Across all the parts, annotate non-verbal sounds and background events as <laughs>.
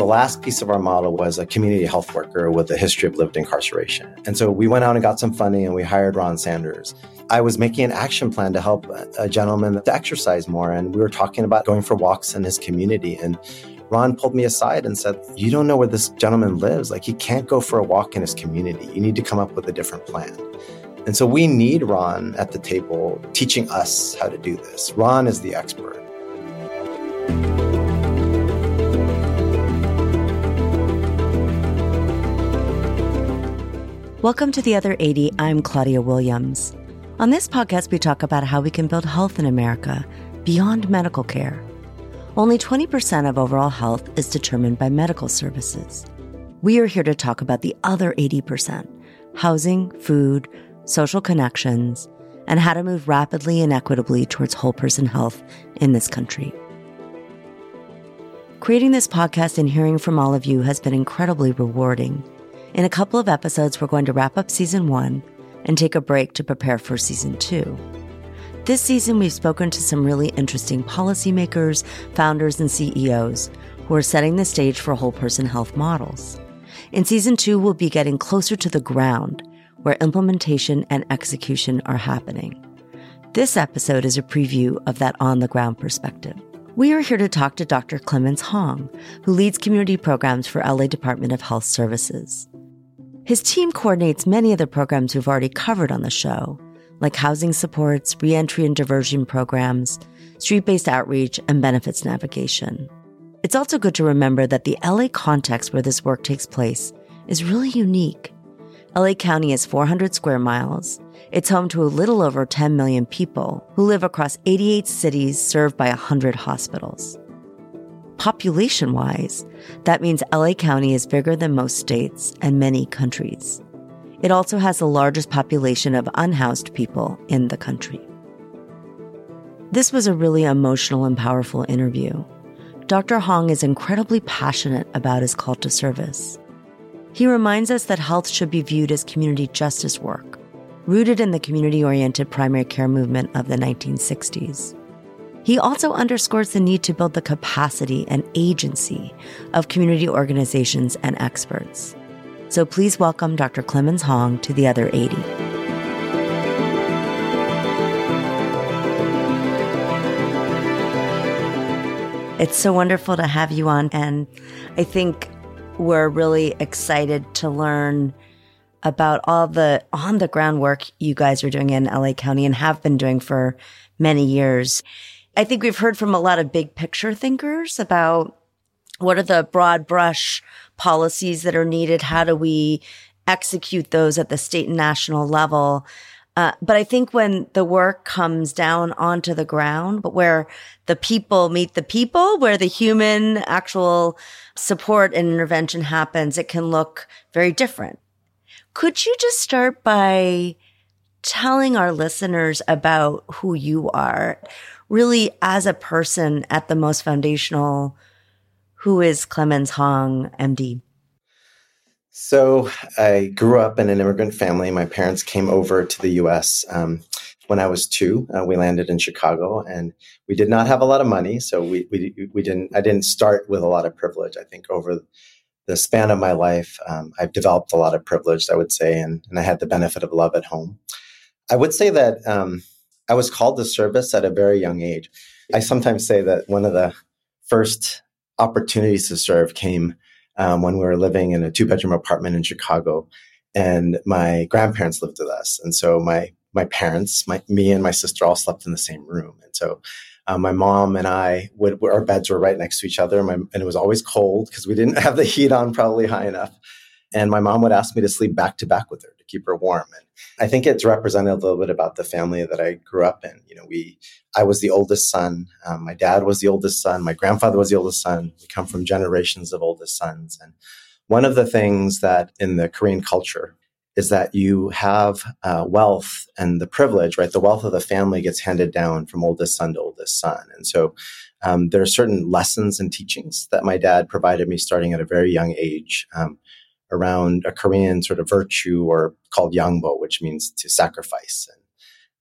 The last piece of our model was a community health worker with a history of lived incarceration. And so we went out and got some funding and we hired Ron Sanders. I was making an action plan to help a gentleman to exercise more. And we were talking about going for walks in his community. And Ron pulled me aside and said, You don't know where this gentleman lives. Like, he can't go for a walk in his community. You need to come up with a different plan. And so we need Ron at the table teaching us how to do this. Ron is the expert. Welcome to The Other 80. I'm Claudia Williams. On this podcast, we talk about how we can build health in America beyond medical care. Only 20% of overall health is determined by medical services. We are here to talk about the other 80% housing, food, social connections, and how to move rapidly and equitably towards whole person health in this country. Creating this podcast and hearing from all of you has been incredibly rewarding. In a couple of episodes, we're going to wrap up season one and take a break to prepare for season two. This season, we've spoken to some really interesting policymakers, founders, and CEOs who are setting the stage for whole person health models. In season two, we'll be getting closer to the ground where implementation and execution are happening. This episode is a preview of that on the ground perspective. We are here to talk to Dr. Clemens Hong, who leads community programs for LA Department of Health Services. His team coordinates many of the programs we've already covered on the show, like housing supports, reentry and diversion programs, street based outreach, and benefits navigation. It's also good to remember that the LA context where this work takes place is really unique. LA County is 400 square miles. It's home to a little over 10 million people who live across 88 cities served by 100 hospitals population wise, that means LA County is bigger than most states and many countries. It also has the largest population of unhoused people in the country. This was a really emotional and powerful interview. Dr. Hong is incredibly passionate about his call to service. He reminds us that health should be viewed as community justice work, rooted in the community oriented primary care movement of the 1960s. He also underscores the need to build the capacity and agency of community organizations and experts. So please welcome Dr. Clemens Hong to the other 80. It's so wonderful to have you on. And I think we're really excited to learn about all the on the ground work you guys are doing in LA County and have been doing for many years. I think we've heard from a lot of big picture thinkers about what are the broad brush policies that are needed? How do we execute those at the state and national level? Uh, but I think when the work comes down onto the ground, but where the people meet the people, where the human actual support and intervention happens, it can look very different. Could you just start by telling our listeners about who you are? Really as a person at the most foundational, who is Clemens Hong, MD? So I grew up in an immigrant family. My parents came over to the U.S. Um, when I was two. Uh, we landed in Chicago, and we did not have a lot of money, so we, we we didn't. I didn't start with a lot of privilege. I think over the span of my life, um, I've developed a lot of privilege. I would say, and and I had the benefit of love at home. I would say that um, I was called to service at a very young age. I sometimes say that one of the first opportunities to serve came um, when we were living in a two bedroom apartment in Chicago, and my grandparents lived with us. And so my my parents, my me and my sister all slept in the same room. And so uh, my mom and I would our beds were right next to each other, my, and it was always cold because we didn't <laughs> have the heat on probably high enough. And my mom would ask me to sleep back to back with her keep her warm. And I think it's represented a little bit about the family that I grew up in. You know, we, I was the oldest son. Um, my dad was the oldest son. My grandfather was the oldest son. We come from generations of oldest sons. And one of the things that in the Korean culture is that you have uh, wealth and the privilege, right? The wealth of the family gets handed down from oldest son to oldest son. And so um, there are certain lessons and teachings that my dad provided me starting at a very young age. Um, around a Korean sort of virtue or called yangbo, which means to sacrifice. And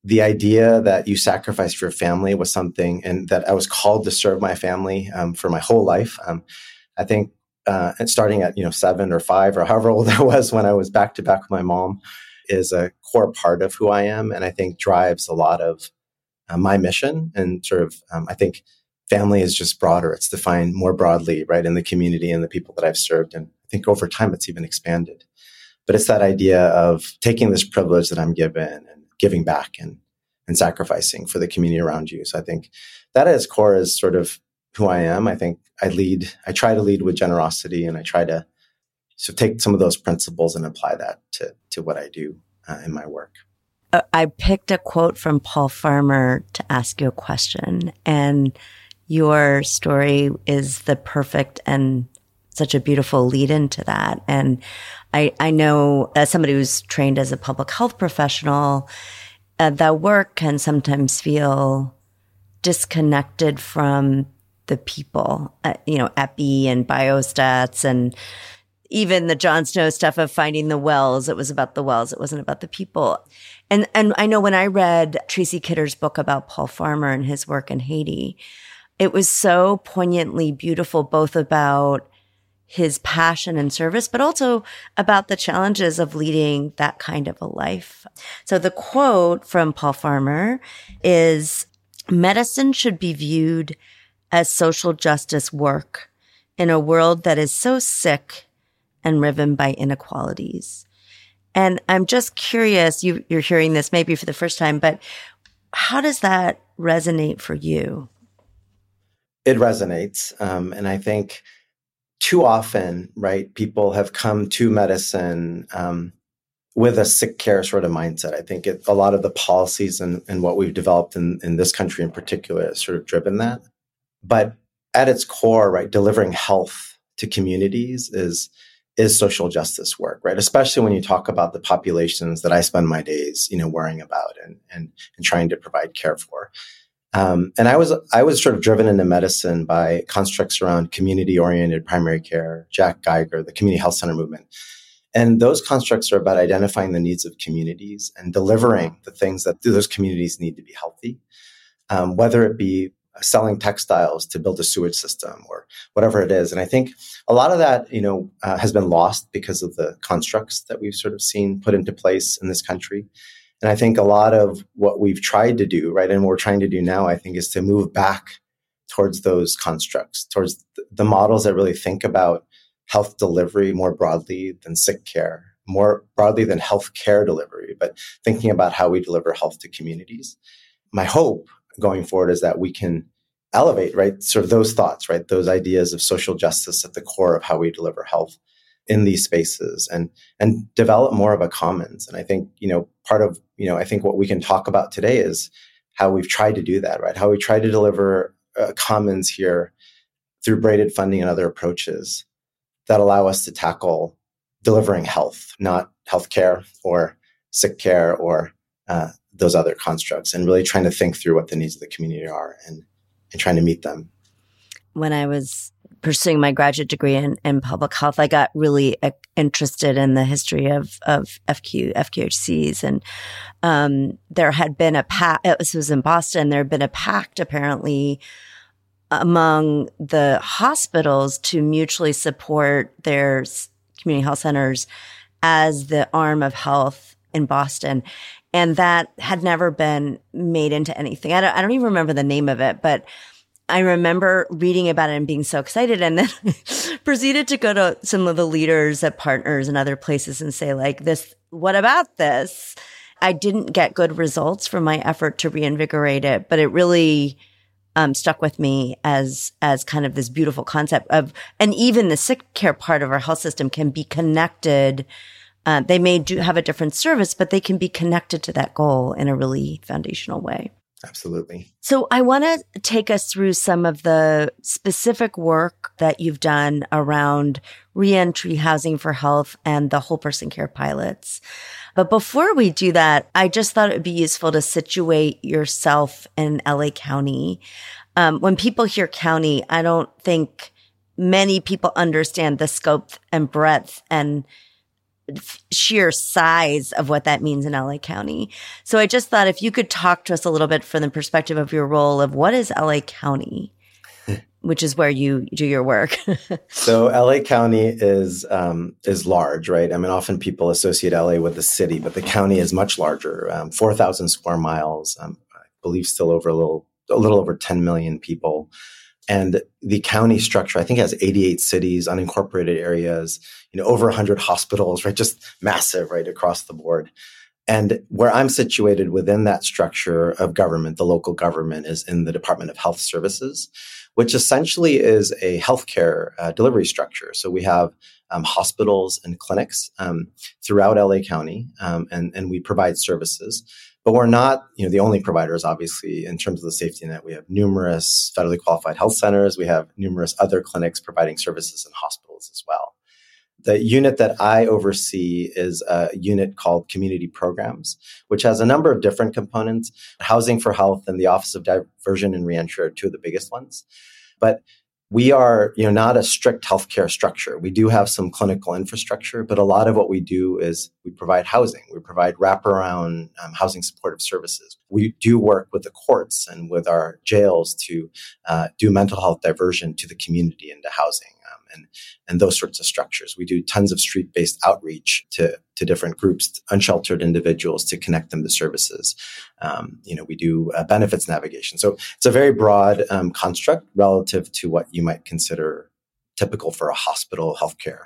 the idea that you sacrifice for your family was something, and that I was called to serve my family um, for my whole life. Um, I think uh, and starting at you know seven or five or however old <laughs> I was when I was back to back with my mom, is a core part of who I am, and I think drives a lot of uh, my mission. And sort of, um, I think family is just broader; it's defined more broadly, right, in the community and the people that I've served. And think over time, it's even expanded. But it's that idea of taking this privilege that I'm given and giving back and and sacrificing for the community around you. So I think that at its core is sort of who I am. I think I lead, I try to lead with generosity and I try to so take some of those principles and apply that to, to what I do uh, in my work. Uh, I picked a quote from Paul Farmer to ask you a question and your story is the perfect and such a beautiful lead into that. And I, I know as somebody who's trained as a public health professional, uh, that work can sometimes feel disconnected from the people, uh, you know, epi and biostats and even the John Snow stuff of finding the wells. It was about the wells. It wasn't about the people. And, and I know when I read Tracy Kidder's book about Paul Farmer and his work in Haiti, it was so poignantly beautiful, both about his passion and service, but also about the challenges of leading that kind of a life. So the quote from Paul Farmer is medicine should be viewed as social justice work in a world that is so sick and riven by inequalities. And I'm just curious, you, are hearing this maybe for the first time, but how does that resonate for you? It resonates. Um, and I think too often, right, people have come to medicine um, with a sick care sort of mindset. I think it, a lot of the policies and, and what we've developed in, in this country in particular has sort of driven that. But at its core, right, delivering health to communities is is social justice work, right? Especially when you talk about the populations that I spend my days, you know, worrying about and and, and trying to provide care for. Um, and I was I was sort of driven into medicine by constructs around community oriented primary care, Jack Geiger, the community health center movement. And those constructs are about identifying the needs of communities and delivering the things that those communities need to be healthy, um, whether it be selling textiles to build a sewage system or whatever it is. And I think a lot of that, you know, uh, has been lost because of the constructs that we've sort of seen put into place in this country. And I think a lot of what we've tried to do, right, and we're trying to do now, I think, is to move back towards those constructs, towards the models that really think about health delivery more broadly than sick care, more broadly than health care delivery, but thinking about how we deliver health to communities. My hope going forward is that we can elevate, right, sort of those thoughts, right, those ideas of social justice at the core of how we deliver health in these spaces and and develop more of a commons. And I think, you know, part of, you know, I think what we can talk about today is how we've tried to do that, right? How we try to deliver uh, commons here through braided funding and other approaches that allow us to tackle delivering health, not healthcare or sick care or uh, those other constructs, and really trying to think through what the needs of the community are and, and trying to meet them. When I was pursuing my graduate degree in, in public health, I got really uh, interested in the history of, of FQ, FQHCs. And, um, there had been a pact, this was in Boston, there had been a pact apparently among the hospitals to mutually support their community health centers as the arm of health in Boston. And that had never been made into anything. I don't, I don't even remember the name of it, but I remember reading about it and being so excited and then <laughs> proceeded to go to some of the leaders at partners and other places and say like this, what about this? I didn't get good results from my effort to reinvigorate it, but it really um, stuck with me as as kind of this beautiful concept of, and even the sick care part of our health system can be connected. Uh, they may do have a different service, but they can be connected to that goal in a really foundational way. Absolutely. So I want to take us through some of the specific work that you've done around reentry housing for health and the whole person care pilots. But before we do that, I just thought it would be useful to situate yourself in LA County. Um, when people hear county, I don't think many people understand the scope and breadth and sheer size of what that means in LA County. So I just thought if you could talk to us a little bit from the perspective of your role of what is LA County? <laughs> which is where you do your work. <laughs> so LA County is um, is large, right? I mean, often people associate LA with the city, but the county is much larger, um, four thousand square miles. Um, I believe still over a little a little over ten million people. And the county structure, I think, has 88 cities, unincorporated areas, you know, over 100 hospitals, right? Just massive, right, across the board. And where I'm situated within that structure of government, the local government, is in the Department of Health Services which essentially is a healthcare uh, delivery structure. So we have um, hospitals and clinics um, throughout LA County, um, and, and we provide services. But we're not, you know, the only providers. Obviously, in terms of the safety net, we have numerous federally qualified health centers. We have numerous other clinics providing services in hospitals as well. The unit that I oversee is a unit called Community Programs, which has a number of different components. Housing for Health and the Office of Diversion and Reentry are two of the biggest ones. But we are you know not a strict healthcare structure we do have some clinical infrastructure but a lot of what we do is we provide housing we provide wraparound um, housing supportive services we do work with the courts and with our jails to uh, do mental health diversion to the community into housing and, and those sorts of structures. We do tons of street based outreach to, to different groups, unsheltered individuals to connect them to services. Um, you know, we do uh, benefits navigation. So it's a very broad um, construct relative to what you might consider typical for a hospital healthcare.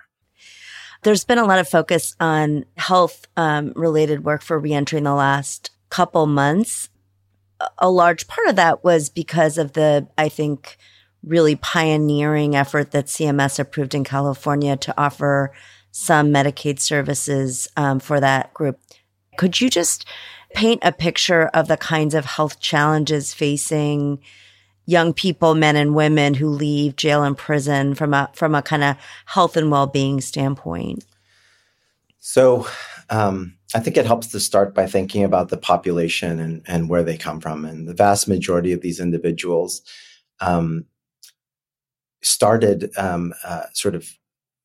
There's been a lot of focus on health um, related work for reentry in the last couple months. A large part of that was because of the, I think, really pioneering effort that CMS approved in California to offer some Medicaid services um, for that group. Could you just paint a picture of the kinds of health challenges facing young people, men and women who leave jail and prison from a from a kind of health and well being standpoint? So. Um, I think it helps to start by thinking about the population and, and where they come from. And the vast majority of these individuals um, started um, uh, sort of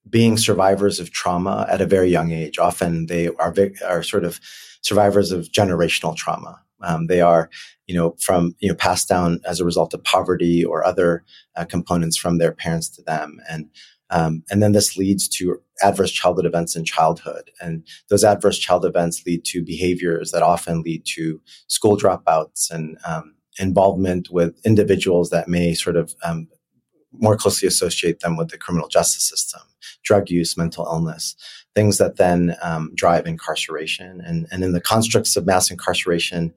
being survivors of trauma at a very young age. Often they are are sort of survivors of generational trauma. Um, they are, you know, from you know passed down as a result of poverty or other uh, components from their parents to them, and um, and then this leads to adverse childhood events in childhood, and those adverse child events lead to behaviors that often lead to school dropouts and um, involvement with individuals that may sort of um, more closely associate them with the criminal justice system, drug use, mental illness, things that then um, drive incarceration. And, and in the constructs of mass incarceration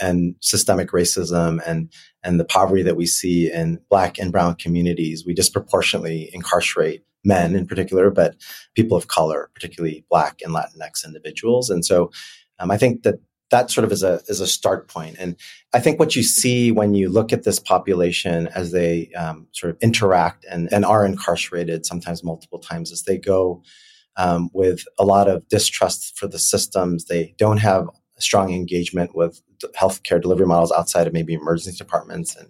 and systemic racism and, and the poverty that we see in Black and Brown communities, we disproportionately incarcerate men in particular, but people of color, particularly Black and Latinx individuals. And so um, I think that that sort of is a is a start point. And I think what you see when you look at this population as they um, sort of interact and, and are incarcerated, sometimes multiple times, as they go um, with a lot of distrust for the systems. They don't have strong engagement with healthcare delivery models outside of maybe emergency departments and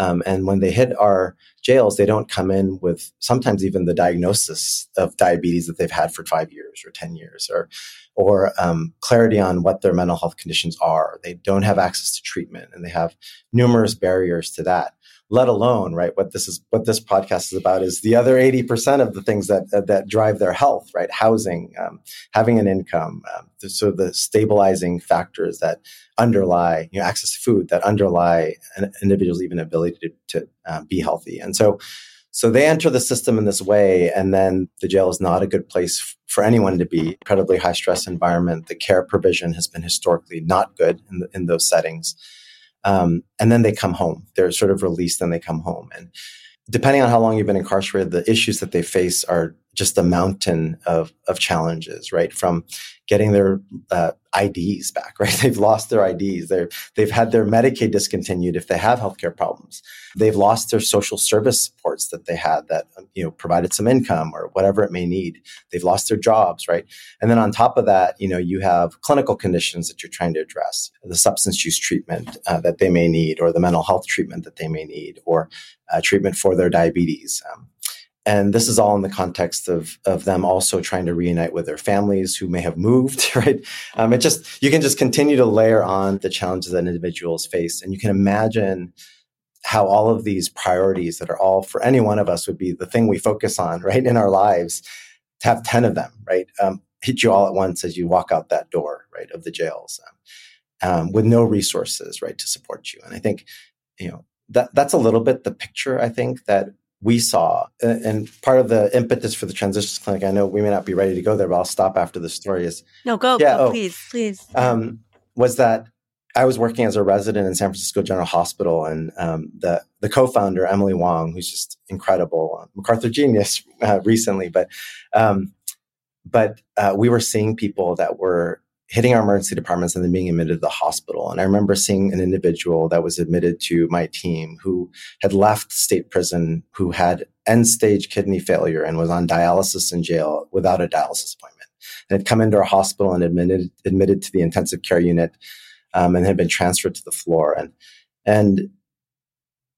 um, and when they hit our jails, they don't come in with sometimes even the diagnosis of diabetes that they've had for five years or 10 years or, or um, clarity on what their mental health conditions are. They don't have access to treatment and they have numerous barriers to that let alone right what this is what this podcast is about is the other 80% of the things that uh, that drive their health right? Housing um, having an income um, so the stabilizing factors that underlie you know access to food that underlie an individual's even ability to, to uh, be healthy. And so so they enter the system in this way and then the jail is not a good place for anyone to be. Incredibly high stress environment. The care provision has been historically not good in, the, in those settings um, and then they come home. They're sort of released and they come home. And depending on how long you've been incarcerated, the issues that they face are just a mountain of, of challenges, right? From getting their uh, IDs back, <laughs> right? They've lost their IDs. They're, they've had their Medicaid discontinued if they have healthcare problems. They've lost their social service supports that they had that, you know, provided some income or whatever it may need. They've lost their jobs, right? And then on top of that, you know, you have clinical conditions that you're trying to address, the substance use treatment uh, that they may need or the mental health treatment that they may need or uh, treatment for their diabetes. Um, and this is all in the context of of them also trying to reunite with their families who may have moved <laughs> right? Um, it just you can just continue to layer on the challenges that individuals face. And you can imagine how all of these priorities that are all for any one of us would be the thing we focus on, <laughs> right, in our lives, to have 10 of them, right, um, hit you all at once as you walk out that door, right, of the jails um, um, with no resources, right, to support you. And I think, you know, that that's a little bit the picture I think that we saw. And part of the impetus for the transitions clinic, I know we may not be ready to go there, but I'll stop after the story is. No, go, yeah, go, oh, please, please. Um, was that I was working as a resident in San Francisco General Hospital, and um, the the co-founder Emily Wang, who's just incredible, uh, MacArthur genius uh, recently, but um, but uh, we were seeing people that were hitting our emergency departments and then being admitted to the hospital. And I remember seeing an individual that was admitted to my team who had left state prison, who had end stage kidney failure and was on dialysis in jail without a dialysis appointment, and had come into our hospital and admitted admitted to the intensive care unit um, and had been transferred to the floor. And and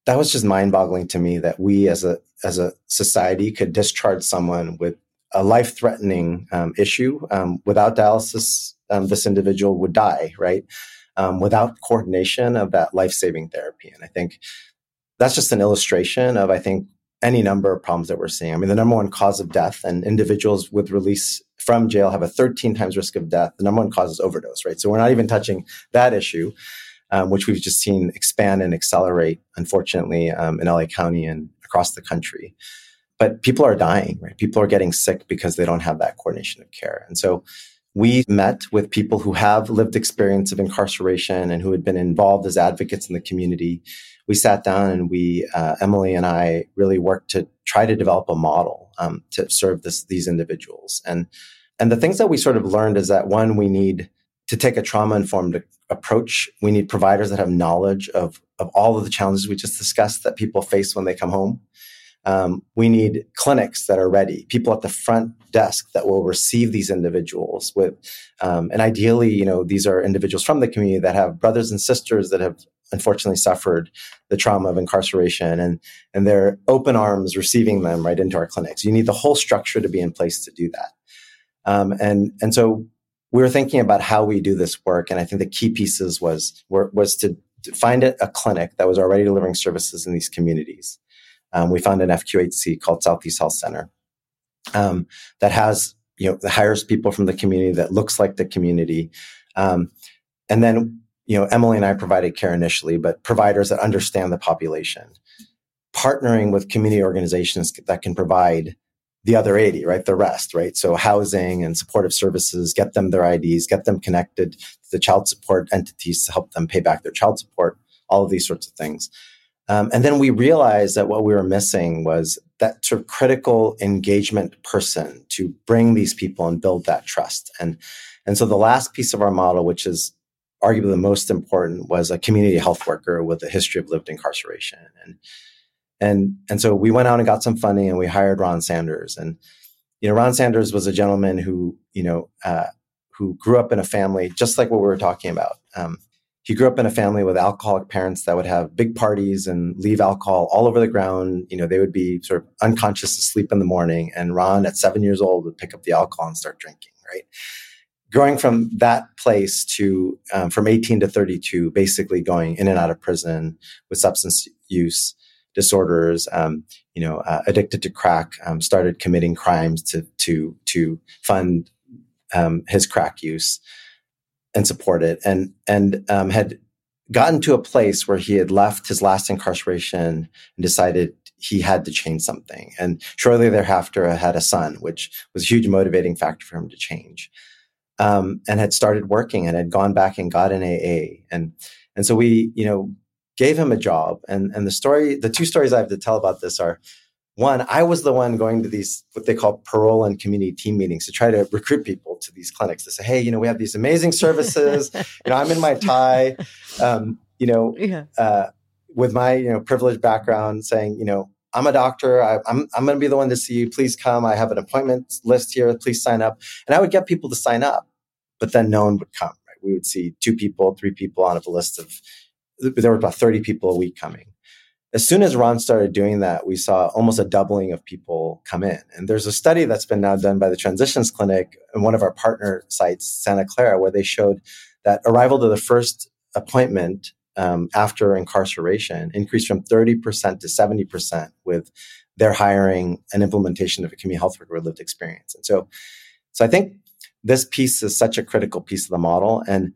that was just mind boggling to me that we as a as a society could discharge someone with a life threatening um, issue um, without dialysis. Um, this individual would die, right? Um, without coordination of that life saving therapy. And I think that's just an illustration of, I think, any number of problems that we're seeing. I mean, the number one cause of death and individuals with release from jail have a 13 times risk of death. The number one cause is overdose, right? So we're not even touching that issue, um, which we've just seen expand and accelerate, unfortunately, um, in LA County and across the country. But people are dying, right? People are getting sick because they don't have that coordination of care. And so we met with people who have lived experience of incarceration and who had been involved as advocates in the community. We sat down and we, uh, Emily and I, really worked to try to develop a model um, to serve this, these individuals. And and the things that we sort of learned is that one, we need to take a trauma informed approach. We need providers that have knowledge of of all of the challenges we just discussed that people face when they come home. Um, we need clinics that are ready, people at the front desk that will receive these individuals with, um, and ideally, you know, these are individuals from the community that have brothers and sisters that have unfortunately suffered the trauma of incarceration and and they're open arms receiving them right into our clinics. You need the whole structure to be in place to do that. Um, and and so we were thinking about how we do this work, and I think the key pieces was were, was to, to find a, a, clinic that was already delivering services in these communities. Um, we found an FQHC called Southeast Health Center um, that has you know hires people from the community that looks like the community, um, and then you know, Emily and I provided care initially, but providers that understand the population, partnering with community organizations that can provide the other 80, right? The rest, right? So housing and supportive services, get them their IDs, get them connected to the child support entities to help them pay back their child support, all of these sorts of things. Um, and then we realized that what we were missing was that sort of critical engagement person to bring these people and build that trust. And, and so the last piece of our model, which is arguably the most important was a community health worker with a history of lived incarceration. And and and so we went out and got some funding and we hired Ron Sanders. And you know, Ron Sanders was a gentleman who you know uh, who grew up in a family just like what we were talking about. Um, he grew up in a family with alcoholic parents that would have big parties and leave alcohol all over the ground. You know, they would be sort of unconscious asleep in the morning. And Ron, at seven years old, would pick up the alcohol and start drinking. Right growing from that place to um, from 18 to 32 basically going in and out of prison with substance use disorders um, you know uh, addicted to crack um, started committing crimes to to to fund um, his crack use and support it and and um, had gotten to a place where he had left his last incarceration and decided he had to change something and shortly thereafter had a son which was a huge motivating factor for him to change um, and had started working and had gone back and got an AA. And, and so we, you know, gave him a job. And, and the story, the two stories I have to tell about this are one, I was the one going to these, what they call parole and community team meetings to try to recruit people to these clinics to say, hey, you know, we have these amazing services. <laughs> you know, I'm in my tie, um, you know, yeah. uh, with my, you know, privileged background saying, you know, I'm a doctor. I, am I'm, I'm going to be the one to see you. Please come. I have an appointment list here. Please sign up. And I would get people to sign up, but then no one would come. Right? We would see two people, three people on a list of. There were about 30 people a week coming. As soon as Ron started doing that, we saw almost a doubling of people come in. And there's a study that's been now done by the Transitions Clinic in one of our partner sites, Santa Clara, where they showed that arrival to the first appointment um, after incarceration increased from 30% to 70% with their hiring and implementation of a community health worker lived experience. And so, so I think this piece is such a critical piece of the model. And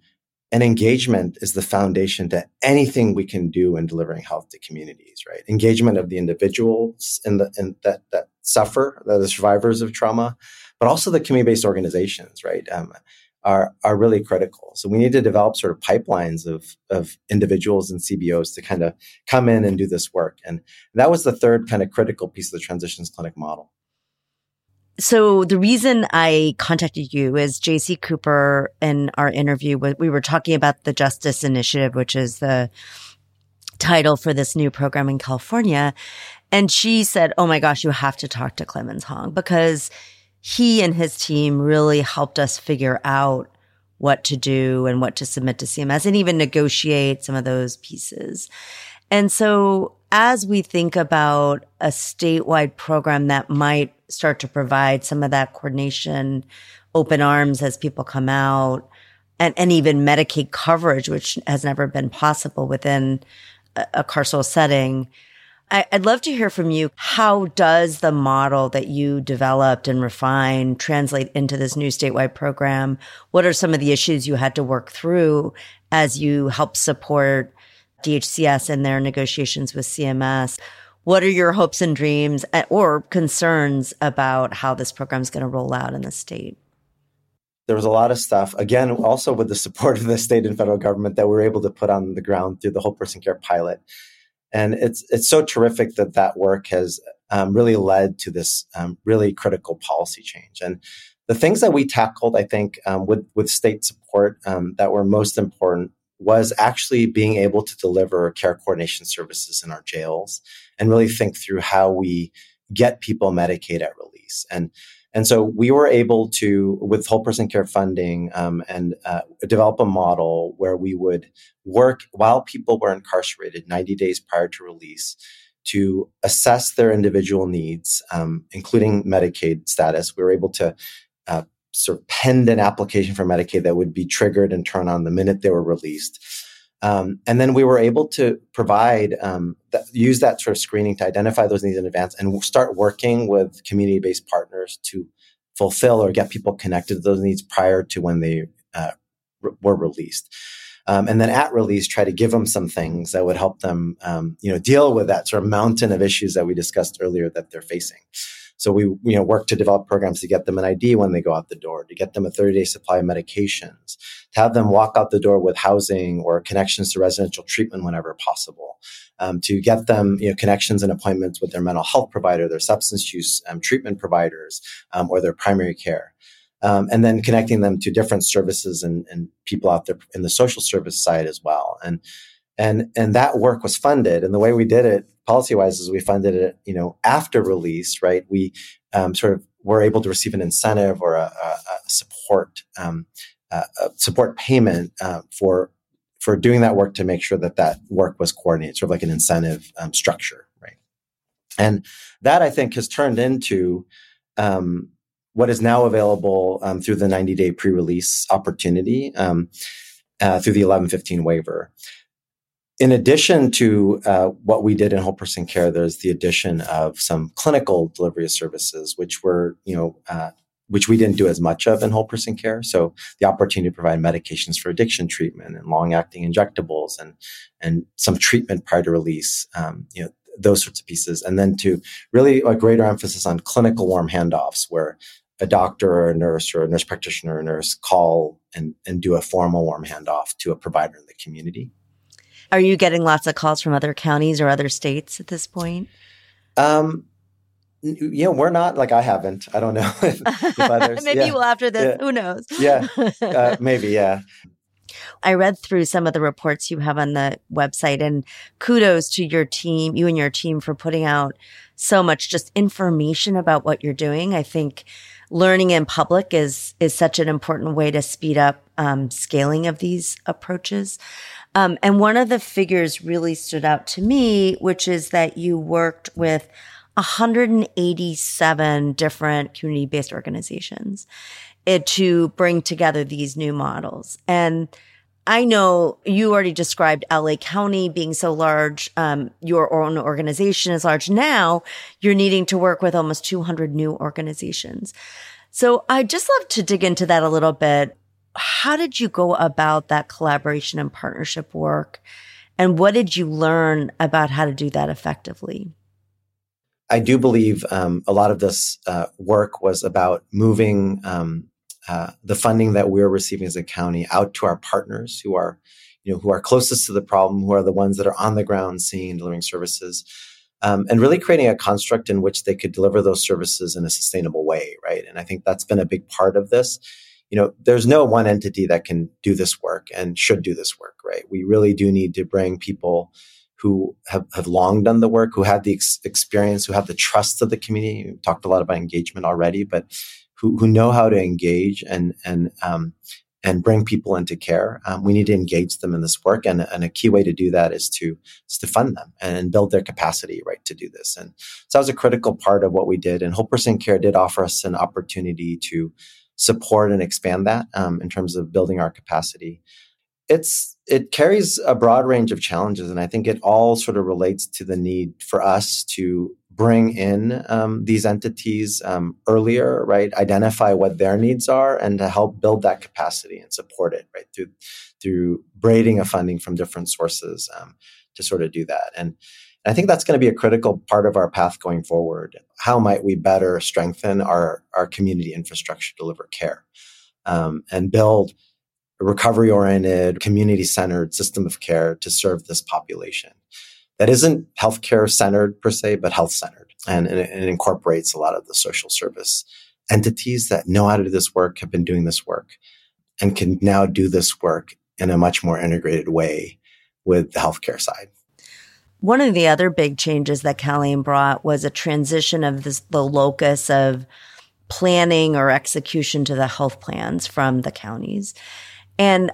and engagement is the foundation to anything we can do in delivering health to communities right? Engagement of the individuals in the in that that suffer the survivors of trauma but also the community-based organizations right? Um, are are really critical. So we need to develop sort of pipelines of of individuals and cbos to kind of come in and do this work. And that was the third kind of critical piece of the transitions clinic model so the reason I contacted you is Jacey Cooper in our interview, we were talking about the Justice Initiative, which is the title for this new program in California. And she said, Oh my gosh, you have to talk to Clemens Hong because he and his team really helped us figure out what to do and what to submit to CMS and even negotiate some of those pieces. And so as we think about a statewide program that might start to provide some of that coordination, open arms as people come out, and, and even Medicaid coverage, which has never been possible within a, a carceral setting. I, would love to hear from you. How does the model that you developed and refined translate into this new statewide program? What are some of the issues you had to work through as you help support DHCS in their negotiations with CMS? What are your hopes and dreams eh, or concerns about how this program is going to roll out in the state? There was a lot of stuff, again, also with the support of the state and federal government that we were able to put on the ground through the Whole Person Care pilot. And it's, it's so terrific that that work has um, really led to this um, really critical policy change. And the things that we tackled, I think, um, with, with state support um, that were most important was actually being able to deliver care coordination services in our jails and really think through how we get people Medicaid at release. And and so we were able to, with whole person care funding, um, and uh, develop a model where we would work while people were incarcerated 90 days prior to release to assess their individual needs, um, including Medicaid status. We were able to uh, sort of penned an application for Medicaid that would be triggered and turn on the minute they were released. Um, and then we were able to provide, um, th- use that sort of screening to identify those needs in advance and start working with community based partners to fulfill or get people connected to those needs prior to when they uh, r- were released. Um, and then at release, try to give them some things that would help them, um, you know, deal with that sort of mountain of issues that we discussed earlier that they're facing. So we, you know, work to develop programs to get them an ID when they go out the door, to get them a 30 day supply of medications, to have them walk out the door with housing or connections to residential treatment whenever possible, um, to get them, you know, connections and appointments with their mental health provider, their substance use um, treatment providers, um, or their primary care. Um, and then connecting them to different services and, and people out there in the social service side as well. And and and that work was funded. And the way we did it policy wise is we funded it you know after release right? We um, sort of were able to receive an incentive or a, a, a support um, a support payment uh, for for doing that work to make sure that that work was coordinated sort of like an incentive um, structure right? And that i think has turned into um, what is now available um, through the 90 day pre-release opportunity um, uh, through the 1115 waiver in addition to uh, what we did in whole person care, there's the addition of some clinical delivery services, which were, you know, uh, which we didn't do as much of in whole person care. So the opportunity to provide medications for addiction treatment and long acting injectables and, and some treatment prior to release, um, you know, those sorts of pieces. And then to really a greater emphasis on clinical warm handoffs where a doctor or a nurse or a nurse practitioner or a nurse call and, and do a formal warm handoff to a provider in the community. Are you getting lots of calls from other counties or other states at this point? Um, you know, we're not like I haven't. I don't know. <laughs> if, if <laughs> others, maybe yeah. will after this. Yeah. Who knows? yeah, <laughs> uh, maybe. Yeah. I read through some of the reports you have on the website and kudos to your team, you and your team for putting out so much just information about what you're doing. I think learning in public is, is such an important way to speed up um, scaling of these approaches. Um, and one of the figures really stood out to me, which is that you worked with 187 different community based organizations to bring together these new models. And I know you already described LA County being so large. Um, your own organization is large. Now you're needing to work with almost 200 new organizations. So I'd just love to dig into that a little bit. How did you go about that collaboration and partnership work? And what did you learn about how to do that effectively? I do believe um, a lot of this uh, work was about moving um, uh, the funding that we're receiving as a county out to our partners who are, you know, who are closest to the problem, who are the ones that are on the ground seeing delivering services, um, and really creating a construct in which they could deliver those services in a sustainable way, right? And I think that's been a big part of this. You know, there's no one entity that can do this work and should do this work, right? We really do need to bring people who have, have long done the work, who have the ex- experience, who have the trust of the community. We talked a lot about engagement already, but who, who know how to engage and and um, and bring people into care. Um, we need to engage them in this work, and, and a key way to do that is to is to fund them and build their capacity, right, to do this. And so that was a critical part of what we did. And Whole Person Care did offer us an opportunity to support and expand that um, in terms of building our capacity. It's it carries a broad range of challenges, and I think it all sort of relates to the need for us to bring in um, these entities um, earlier, right? Identify what their needs are, and to help build that capacity and support it, right? Through through braiding of funding from different sources um, to sort of do that. And I think that's going to be a critical part of our path going forward. How might we better strengthen our our community infrastructure to deliver care um, and build a recovery oriented, community centered system of care to serve this population? that isn't healthcare centered per se, but health centered. And, and, it, incorporates a lot of the social service entities that know how to do this work, have been doing this work, and can now do this work in a much more integrated way with the healthcare side. One of the other big changes that CalAIM brought was a transition of this, the locus of planning or execution to the health plans from the counties. And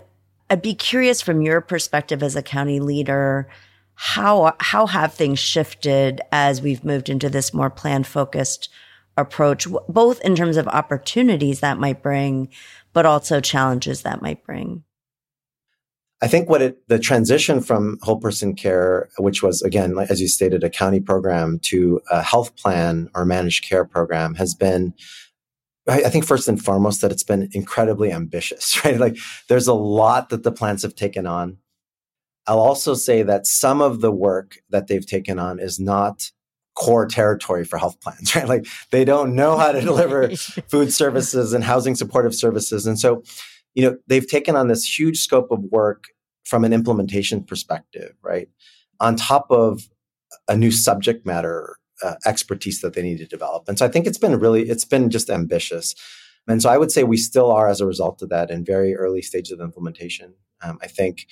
I'd be curious from your perspective as a county leader, how how have things shifted as we've moved into this more plan focused approach both in terms of opportunities that might bring but also challenges that might bring I think what it, the transition from whole person care, which was again, as you stated, a county program to a health plan or managed care program has been, I think first and foremost that it's been incredibly ambitious, <laughs> right? Like there's a lot that the plans have taken on. I'll also say that some of the work that they've taken on is not core territory for health plans, <laughs> right? Like they don't know how to deliver <laughs> food services and housing supportive services. And so, you know, they've taken on this huge scope of work from an implementation perspective, right? On top of a new subject matter uh, expertise that they need to develop. And so I think it's been really, it's been just ambitious. And so I would say we still are, as a result of that, in very early stages of implementation. Um, I think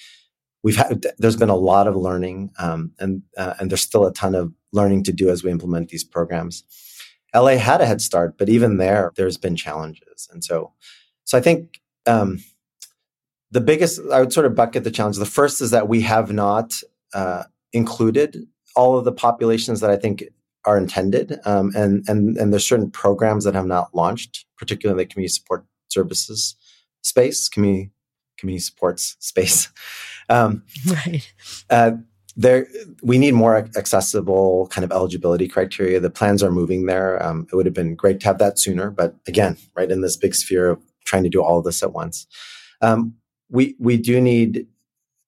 we've had there's been a lot of learning um, and uh, and there's still a ton of learning to do as we implement these programs la had a head start but even there there's been challenges and so so i think um, the biggest i would sort of bucket the challenge the first is that we have not uh, included all of the populations that i think are intended um, and and and there's certain programs that have not launched particularly in the community support services space community community supports space. <laughs> Um, right. Uh, there, we need more accessible kind of eligibility criteria. The plans are moving there. Um, it would have been great to have that sooner, but again, right in this big sphere of trying to do all of this at once, um, we we do need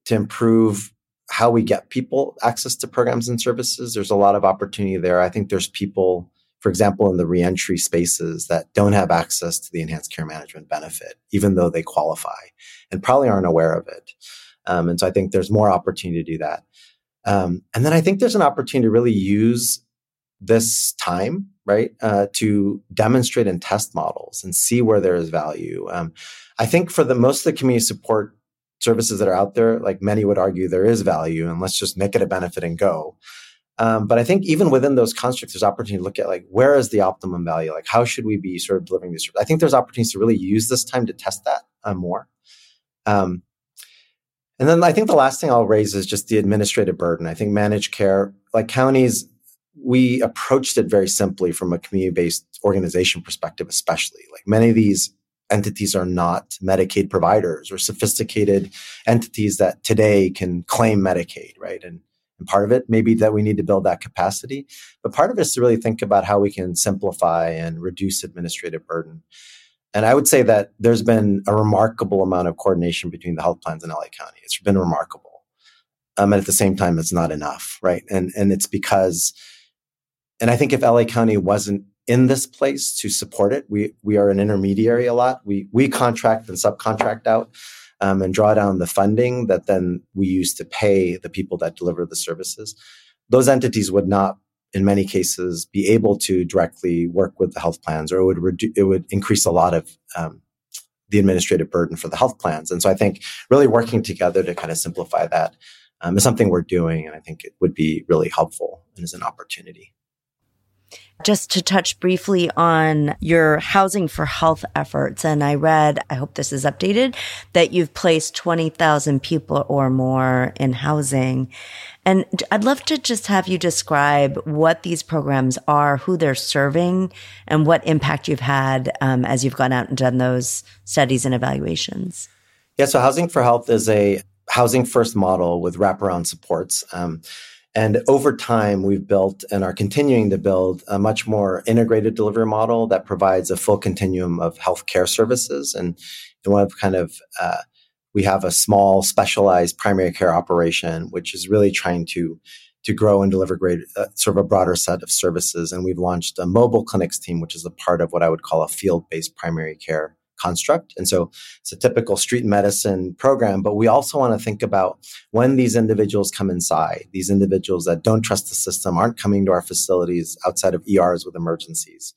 to improve how we get people access to programs and services. There's a lot of opportunity there. I think there's people for example, in the reentry spaces that don't have access to the enhanced care management benefit, even though they qualify and probably aren't aware of it. Um, and so I think there's more opportunity to do that. Um, and then I think there's an opportunity to really use this time, right, uh, to demonstrate and test models and see where there is value. Um, I think for the most of the community support services that are out there, like many would argue, there is value, and let's just make it a benefit and go. Um, but I think even within those constructs, there's opportunity to look at like where is the optimum value? Like how should we be sort of delivering this? I think there's opportunities to really use this time to test that uh, more. Um, and then I think the last thing I'll raise is just the administrative burden. I think managed care, like counties, we approached it very simply from a community-based organization perspective, especially like many of these entities are not Medicaid providers or sophisticated entities that today can claim Medicaid, right? And, and part of it may be that we need to build that capacity, but part of it is to really think about how we can simplify and reduce administrative burden. And I would say that there's been a remarkable amount of coordination between the health plans in LA County. It's been remarkable. Um, and at the same time, it's not enough, right? And and it's because, and I think if LA County wasn't in this place to support it, we we are an intermediary a lot. We we contract and subcontract out um, and draw down the funding that then we use to pay the people that deliver the services. Those entities would not in many cases be able to directly work with the health plans or it would redu- it would increase a lot of um, the administrative burden for the health plans and so i think really working together to kind of simplify that um, is something we're doing and i think it would be really helpful and is an opportunity just to touch briefly on your housing for health efforts. And I read, I hope this is updated, that you've placed 20,000 people or more in housing. And I'd love to just have you describe what these programs are, who they're serving, and what impact you've had um, as you've gone out and done those studies and evaluations. Yeah, so Housing for Health is a housing first model with wraparound supports. Um, and over time, we've built and are continuing to build a much more integrated delivery model that provides a full continuum of healthcare services. And one of kind of uh, we have a small specialized primary care operation, which is really trying to to grow and deliver great uh, sort of a broader set of services. And we've launched a mobile clinics team, which is a part of what I would call a field based primary care construct. And so it's a typical street medicine program, but we also want to think about when these individuals come inside, these individuals that don't trust the system aren't coming to our facilities outside of ERs with emergencies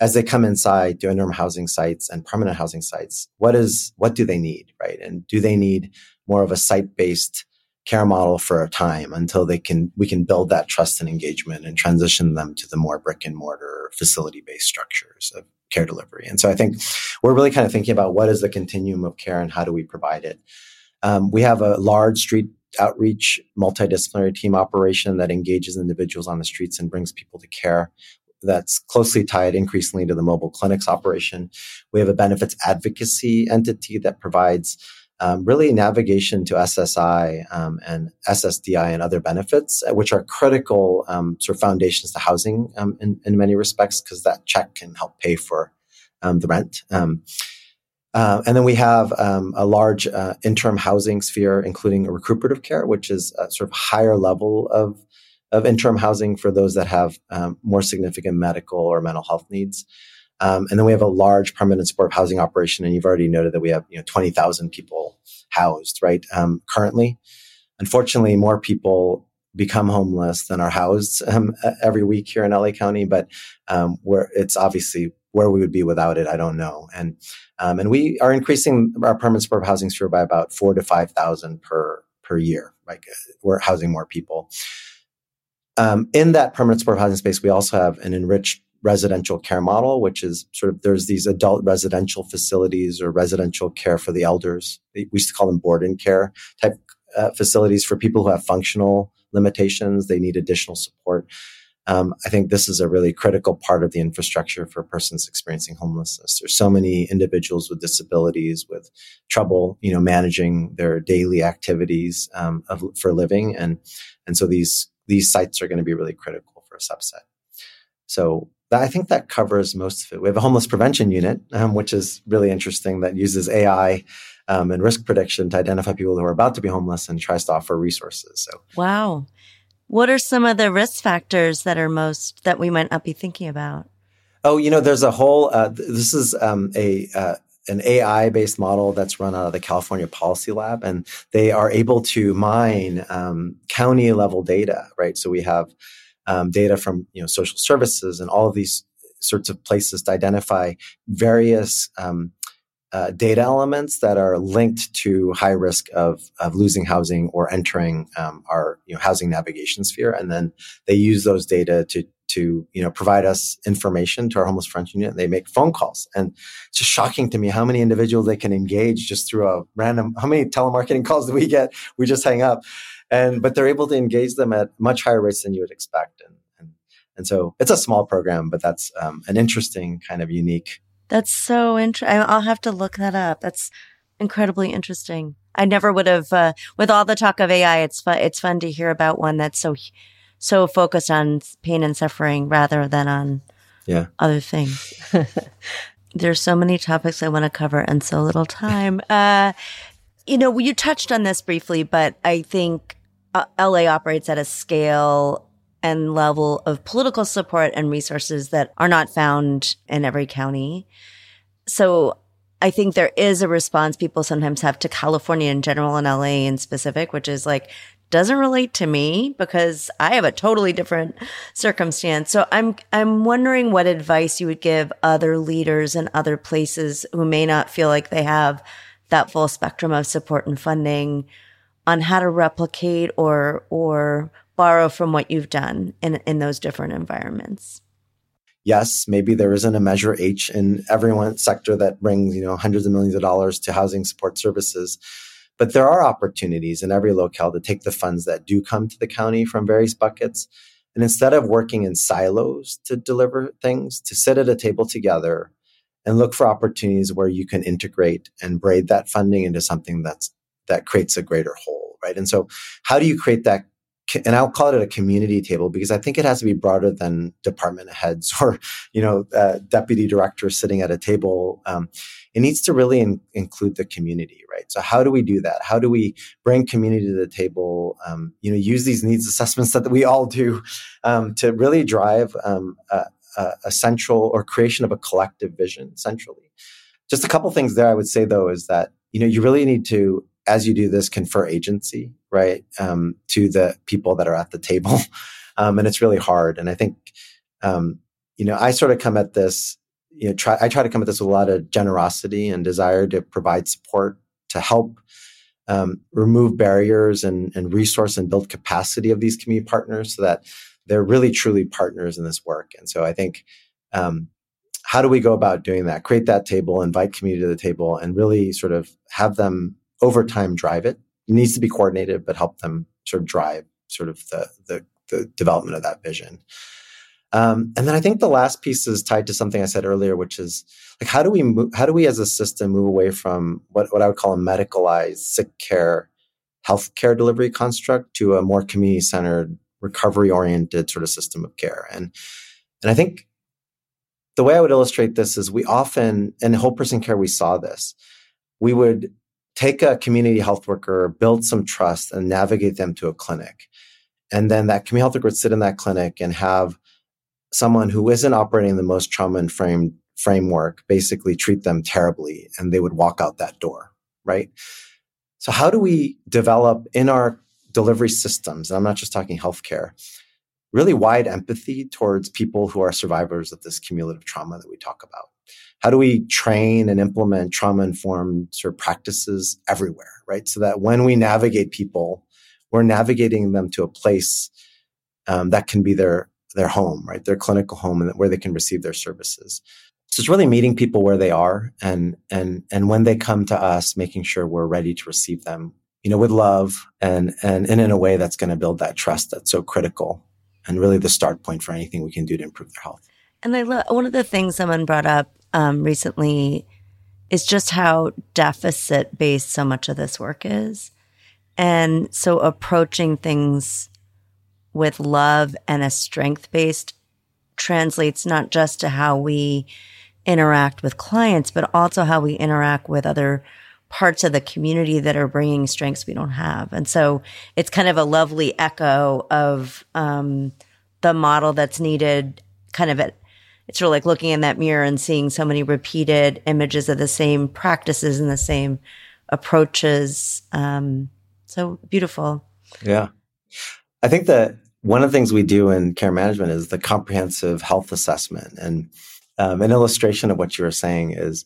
as they come inside to interim housing sites and permanent housing sites, what is what do they need, right? And do they need more of a site-based care model for a time until they can we can build that trust and engagement and transition them to the more brick and mortar facility-based structures of care delivery. And so I think we're really kind of thinking about what is the continuum of care and how do we provide it. Um, we have a large street outreach multidisciplinary team operation that engages individuals on the streets and brings people to care that's closely tied increasingly to the mobile clinics operation. We have a benefits advocacy entity that provides um, really navigation to SSI um, and SSDI and other benefits, uh, which are critical um, sort of foundations to housing um, in, in, many respects, because that check can help pay for um, the rent. Um, uh, and then we have a large uh, interim housing sphere, including recuperative care, which is a sort of higher level of of interim housing for those that have um, more significant medical or mental health needs. Um, and then we have a large permanent supportive housing operation, and you've already noted that we have you know twenty thousand people housed right um, currently. Unfortunately, more people become homeless than are housed um, every week here in LA County, but um, where it's obviously where we would be without it, I don't know. And um, and we are increasing our permanent supportive housing sphere by about four to five thousand per per year. Like we're housing more people. Um, in that permanent supportive housing space, we also have an enriched residential care model, which is sort of there's these adult residential facilities or residential care for the elders. We used to call them board and care type uh, facilities for people who have functional limitations. They need additional support. Um, I think this is a really critical part of the infrastructure for persons experiencing homelessness. There's so many individuals with disabilities with trouble, you know, managing their daily activities um, of, for living, and and so these these sites are going to be really critical for a subset. So I think that covers most of it. We have a homeless prevention unit, um, which is really interesting that uses AI um, and risk prediction to identify people who are about to be homeless and tries to offer resources. So, wow. What are some of the risk factors that are most that we might not be thinking about? Oh, you know, there's a whole. Uh, this is um, a uh, an AI based model that's run out of the California Policy Lab, and they are able to mine um, county level data, right? So we have um, data from you know social services and all of these sorts of places to identify various um, uh, data elements that are linked to high risk of, of losing housing or entering um, our you know, housing navigation sphere, and then they use those data to to you know provide us information to our homeless front unit. They make phone calls, and it's just shocking to me how many individuals they can engage just through a random. How many telemarketing <laughs> calls do we get? We just hang up, and but they're able to engage them at much higher rates than you would expect, and and, and so it's a small program, but that's um, an interesting kind of unique That's so interesting. I'll have to look that up. That's incredibly interesting. I never would have, uh, with all the talk of AI, it's fun, it's fun to hear about one that's so, so focused on pain and suffering rather than on yeah. other things. <laughs> There's so many topics I want to cover and so little time. Uh, you know, you touched on this briefly, but I think uh, LA operates at a scale and level of political support and resources that are not found in every county. So I think there is a response people sometimes have to California in general and LA in specific, which is like, doesn't relate to me because I have a totally different circumstance. So I'm, I'm wondering what advice you would give other leaders in other places who may not feel like they have that full spectrum of support and funding on how to replicate or, or borrow from what you've done in, in those different environments yes, maybe there isn't a measure H in every one sector that brings, you know, hundreds of millions of dollars to housing support services. But there are opportunities in every locale to take the funds that do come to the county from various buckets. And instead of working in silos to deliver things, to sit at a table together and look for opportunities where you can integrate and braid that funding into something that's that creates a greater whole, right? And so how do you create that and I'll call it a community table because I think it has to be broader than department heads <laughs> or, you know, uh, deputy directors sitting at a table. Um, it needs to really in, include the community, right? So how do we do that? How do we bring community to the table? Um, you know, use these needs assessments that we all do um, to really drive um, a, a central or creation of a collective vision centrally. Just a couple things there I would say though is that you know you really need to as you do this, confer agency, right, um, to the people that are at the table. <laughs> Um, and it's really hard. And I think, um, you know, I sort of come at this, you know, try, I try to come at this with a lot of generosity and desire to provide support to help um, remove barriers and, and resource and build capacity of these community partners so that they're really truly partners in this work. And so I think, um, how do we go about doing that? Create that table, invite community to the table, and really sort of have them over time drive it. It needs to be coordinated, but help them sort of drive sort of the the, the development of that vision. Um, and then I think the last piece is tied to something I said earlier, which is like how do we move, how do we as a system move away from what, what I would call a medicalized sick care healthcare delivery construct to a more community centered recovery oriented sort of system of care and and I think the way I would illustrate this is we often in whole person care we saw this we would take a community health worker, build some trust, and navigate them to a clinic. And then that community health worker would sit in that clinic and have someone who isn't operating the most trauma informed framework basically treat them terribly and they would walk out that door, right? So, how do we develop in our delivery systems, and I'm not just talking healthcare, really wide empathy towards people who are survivors of this cumulative trauma that we talk about? How do we train and implement trauma informed sort of practices everywhere, right? So that when we navigate people, we're navigating them to a place um, that can be their their home, right? Their clinical home, and where they can receive their services. So it's really meeting people where they are, and and and when they come to us, making sure we're ready to receive them, you know, with love and and and in a way that's going to build that trust that's so critical, and really the start point for anything we can do to improve their health. And I love one of the things someone brought up um, recently is just how deficit based so much of this work is. And so approaching things with love and a strength based translates not just to how we interact with clients, but also how we interact with other parts of the community that are bringing strengths we don't have. And so it's kind of a lovely echo of um, the model that's needed kind of at it's sort of like looking in that mirror and seeing so many repeated images of the same practices and the same approaches. Um, so beautiful. Yeah. I think that one of the things we do in care management is the comprehensive health assessment. And um, an illustration of what you were saying is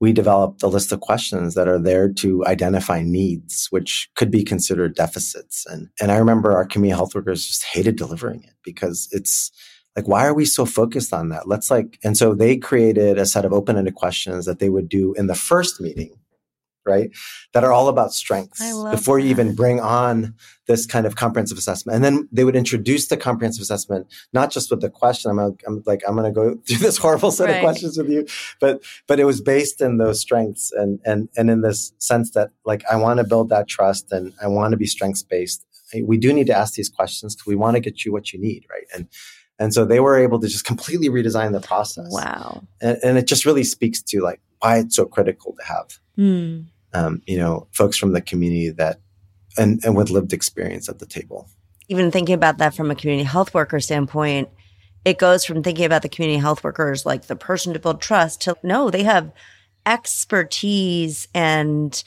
we developed a list of questions that are there to identify needs, which could be considered deficits. And, and I remember our community health workers just hated delivering it because it's, like why are we so focused on that let's like and so they created a set of open-ended questions that they would do in the first meeting right? That are all about strengths before that. you even bring on this kind of comprehensive assessment. And then they would introduce the comprehensive assessment, not just with the question. I'm, like, I'm going to go <laughs> through this horrible set Right. of questions with you, but, but it was based in those strengths and, and, and in this sense that like, I want to build that trust and I want to be strengths based. We do need to ask these questions because we want to get you what you need. Right. And, and so they were able to just completely redesign the process. Wow. And, and it just really speaks to like why it's so critical to have Hmm. um, you know, folks from the community that and and with lived experience at the table. even thinking about that from a community health worker standpoint, it goes from thinking about the community health workers like the person to build trust to no, they have expertise and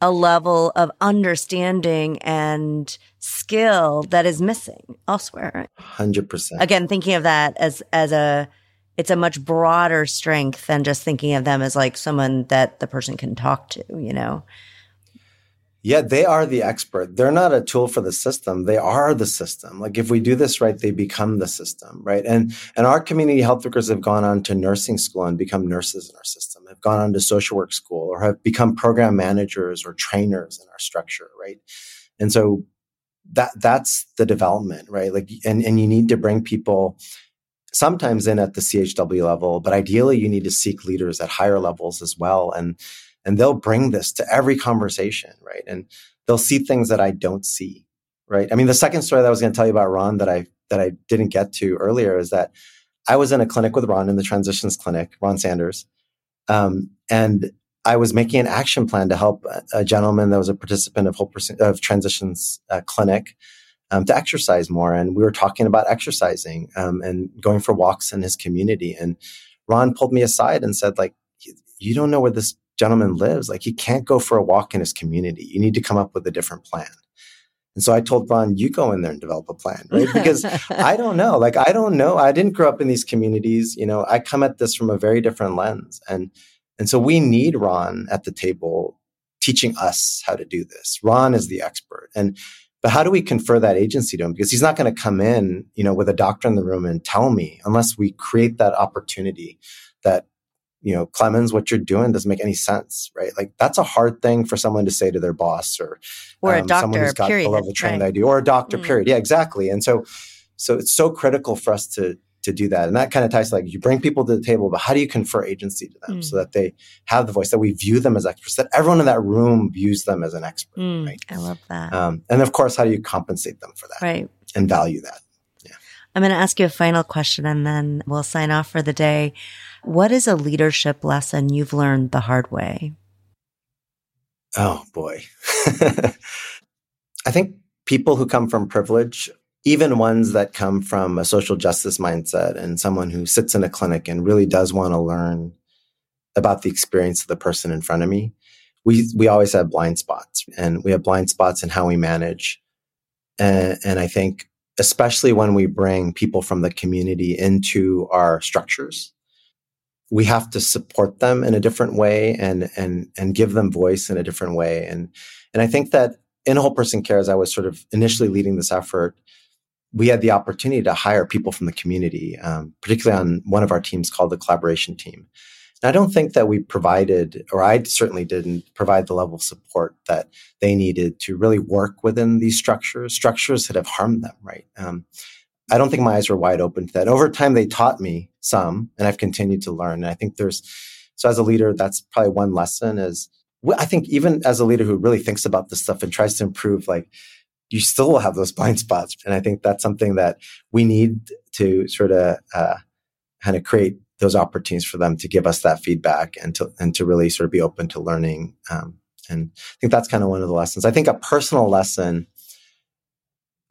a level of understanding and skill that is missing elsewhere. Hundred percent. Again, thinking of that as as a it's a much broader strength than just thinking of them as like someone that the person can talk to, you know. Yeah, they are the expert. They're not a tool for the system. They are the system. Like if we do this right, they become the system, right? And and our community health workers have gone on to nursing school and become nurses in our system. Have gone on to social work school or have become program managers or trainers in our structure, right? And so that that's the development, right? Like and and you need to bring people sometimes in at the CHW level, but ideally you need to seek leaders at higher levels as well and and they'll bring this to every conversation, right? And they'll see things that I don't see, right? I mean, the second story that I was going to tell you about Ron that I that I didn't get to earlier is that I was in a clinic with Ron in the transitions clinic, Ron Sanders, um, and I was making an action plan to help a, gentleman that was a participant of whole Percent- of transitions uh, clinic um, to exercise more, and we were talking about exercising um, and going for walks in his community, and Ron pulled me aside and said, like, you don't know where this gentleman lives. Like he can't go for a walk in his community. You need to come up with a different plan. And so I told Ron, you go in there and develop a plan, <laughs> right? Because I don't know. Like I don't know. I didn't grow up in these communities. You know, I come at this from a very different lens. And and so we need Ron at the table teaching us how to do this. Ron is the expert. And but how do we confer that agency to him? Because he's not going to come in, you know, with a doctor in the room and tell me unless we create that opportunity that you know, Clemens, what you're doing doesn't make any sense, right? Like that's a hard thing for someone to say to their boss or or a um, someone doctor, who's got period. the level of training right. I do, or a doctor, Mm. period. Yeah, exactly. And so, so it's so critical for us to to do that, and that kind of ties to like you bring people to the table, but how do you confer agency to them Mm. so that they have the voice, that we view them as experts, that everyone in that room views them as an expert, Mm, right? I love that. Um, and of course, how do you compensate them for that right. and value that? I'm going to ask you a final question and then we'll sign off for the day. What is a leadership lesson you've learned the hard way? Oh boy. <laughs> I think people who come from privilege, even ones that come from a social justice mindset and someone who sits in a clinic and really does want to learn about the experience of the person in front of me, we we always have blind spots and we have blind spots in how we manage. And, and I think especially when we bring people from the community into our structures, we have to support them in a different way and and and give them voice in a different way. And and i think that in whole person care as i was sort of initially leading this effort we had the opportunity to hire people from the community um, particularly on one of our teams called the collaboration team. And i don't think that we provided or i certainly didn't provide the level of support that they needed to really work within these structures. Structures that have harmed them right? Um, I don't think my eyes were wide open to that. Over time, they taught me some, and I've continued to learn. And I think there's, so as a leader, that's probably one lesson is, I think even as a leader who really thinks about this stuff and tries to improve, like you still will have those blind spots. And I think that's something that we need to sort of uh, kind of create those opportunities for them to give us that feedback and to, and to really sort of be open to learning. Um, and I think that's kind of one of the lessons. I think a personal lesson,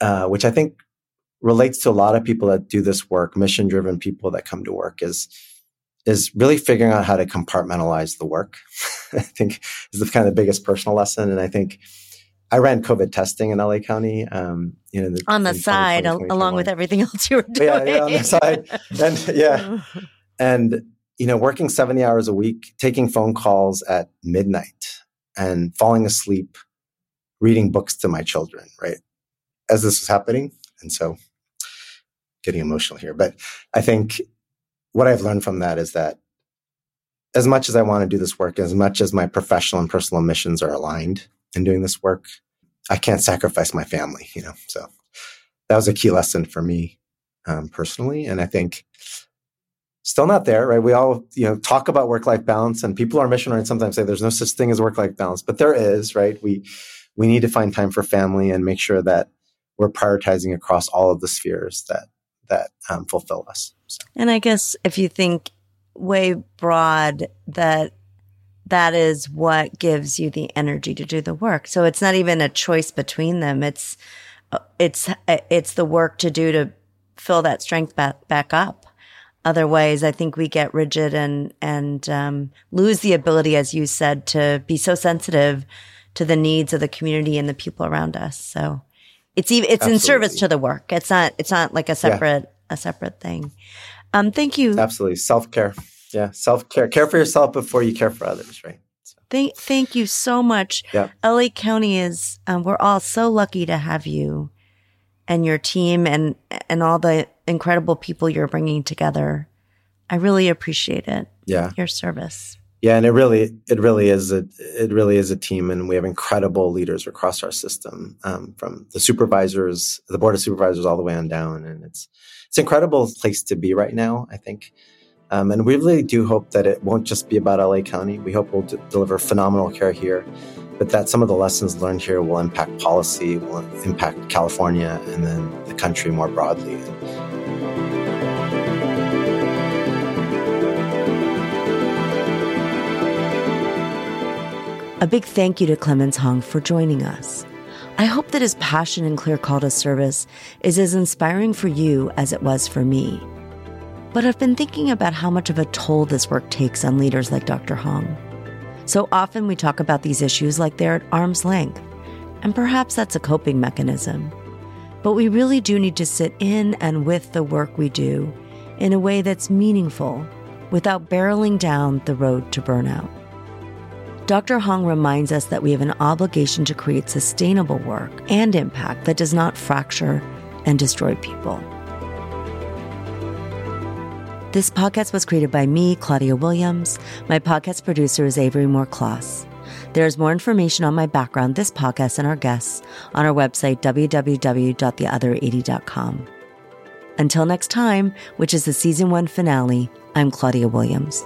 uh, which I think relates to a lot of people that do this work, mission driven people that come to work is is really figuring out how to compartmentalize the work. <laughs> I think is the kind of the biggest personal lesson. And I think I ran COVID testing in LA County. Um, you know, On the side, along with everything <laughs> else you were doing. Yeah, yeah, on the side. And yeah, <laughs> and you know, working 70 hours a week, taking phone calls at midnight and falling asleep, reading books to my children, right? As this was happening. And so getting emotional here. But I think what I've learned from that is that as much as I want to do this work, as much as my professional and personal missions are aligned in doing this work, I can't sacrifice my family, you know. So that was a key lesson for me um, personally, and I think still not there, right? We all you know talk about work life balance, and people are mission oriented sometimes say there's no such thing as work life balance, but there is, right? We we need to find time for family and make sure that we're prioritizing across all of the spheres that that um, fulfill us. So. And I guess if you think way broad, that that is what gives you the energy to do the work. So it's not even a choice between them. It's it's it's the work to do to fill that strength back back up. Otherwise, I think we get rigid and and um, lose the ability, as you said, to be so sensitive to the needs of the community and the people around us. So it's even it's Absolutely. in service to the work. It's not it's not like a separate yeah. a separate thing. Um, thank you. Absolutely, self care. Yeah, self care. Care for yourself before you care for others. Right. So. Thank thank you so much. Yeah. LA County is. Um, we're all so lucky to have you and your team and and all the incredible people you're bringing together. I really appreciate it. Yeah. Your service. Yeah, and it really, it really is a, it really is a team, and we have incredible leaders across our system, um, from the supervisors, the board of supervisors, all the way on down, and it's, it's an incredible place to be right now. I think, um, and we really do hope that it won't just be about LA County. We hope we'll d- deliver phenomenal care here, but that some of the lessons learned here will impact policy, will impact California, and then the country more broadly. A big thank you to Clemens Hong for joining us. I hope that his passion and clear call to service is as inspiring for you as it was for me. But I've been thinking about how much of a toll this work takes on leaders like Dr. Hong. So often we talk about these issues like they're at arm's length, and perhaps that's a coping mechanism. But we really do need to sit in and with the work we do in a way that's meaningful without barreling down the road to burnout. Dr. Hong reminds us that we have an obligation to create sustainable work and impact that does not fracture and destroy people. This podcast was created by me, Claudia Williams. My podcast producer is Avery Moore Kloss. There's more information on my background, this podcast, and our guests on our website, www.theother80.com. Until next time, which is the season one finale, I'm Claudia Williams.